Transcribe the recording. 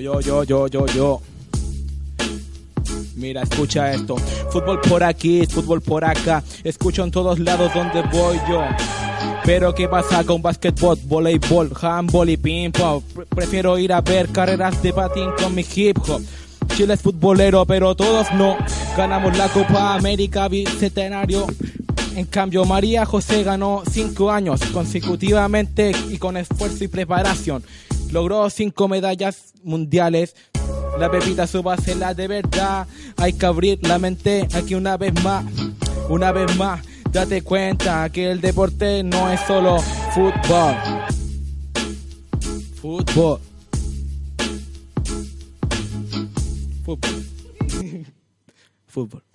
Yo, yo, yo, yo, yo. Mira, escucha esto. Fútbol por aquí, fútbol por acá. Escucho en todos lados donde voy yo. Pero ¿qué pasa con basquetbol, voleibol, handball y ping pong? Pre- Prefiero ir a ver carreras de patín con mi hip hop. Chile es futbolero, pero todos no. Ganamos la Copa América bicentenario. En cambio, María José ganó cinco años consecutivamente y con esfuerzo y preparación. Logró cinco medallas mundiales. La pepita su base la de verdad. Hay que abrir la mente aquí una vez más. Una vez más, date cuenta que el deporte no es solo fútbol. Fútbol. Fútbol. Fútbol.